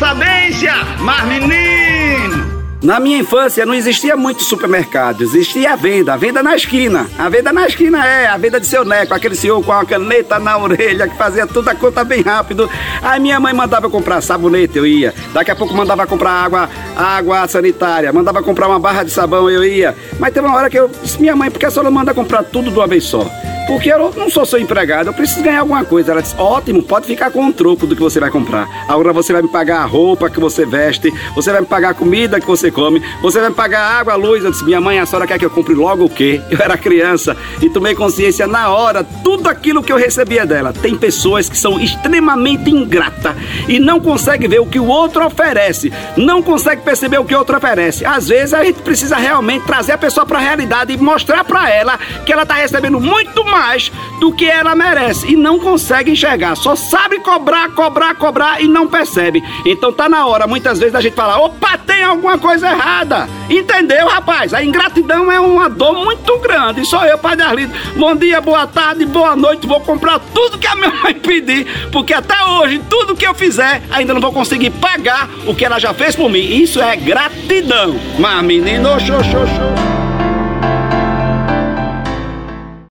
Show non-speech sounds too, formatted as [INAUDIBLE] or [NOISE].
sabência, mas menino! Na minha infância não existia muito supermercado, existia a venda, a venda na esquina. A venda na esquina é a venda de seu neco, aquele senhor com a caneta na orelha que fazia toda a conta bem rápido. Aí minha mãe mandava eu comprar sabonete, eu ia. Daqui a pouco mandava comprar água, água sanitária, mandava comprar uma barra de sabão, eu ia. Mas teve uma hora que eu disse, minha mãe, por que a senhora manda comprar tudo de uma vez só? Porque eu não sou seu empregado, eu preciso ganhar alguma coisa. Ela disse: ótimo, pode ficar com o troco do que você vai comprar. Agora você vai me pagar a roupa que você veste, você vai me pagar a comida que você come, você vai me pagar água, luz. Eu disse: minha mãe, a senhora quer que eu compre logo o quê? [LAUGHS] Eu era criança e tomei consciência na hora, tudo aquilo que eu recebia dela. Tem pessoas que são extremamente ingratas e não conseguem ver o que o outro oferece, não conseguem perceber o que o outro oferece. Às vezes a gente precisa realmente trazer a pessoa para a realidade e mostrar para ela que ela está recebendo muito mais mais do que ela merece e não consegue enxergar. Só sabe cobrar, cobrar, cobrar e não percebe. Então tá na hora, muitas vezes, a gente falar: opa, tem alguma coisa errada. Entendeu, rapaz? A ingratidão é uma dor muito grande. Sou eu, Padre Arlindo. Bom dia, boa tarde, boa noite. Vou comprar tudo que a minha mãe [LAUGHS] pedir, porque até hoje, tudo que eu fizer, ainda não vou conseguir pagar o que ela já fez por mim. Isso é gratidão. Mas, menino, show, show, show.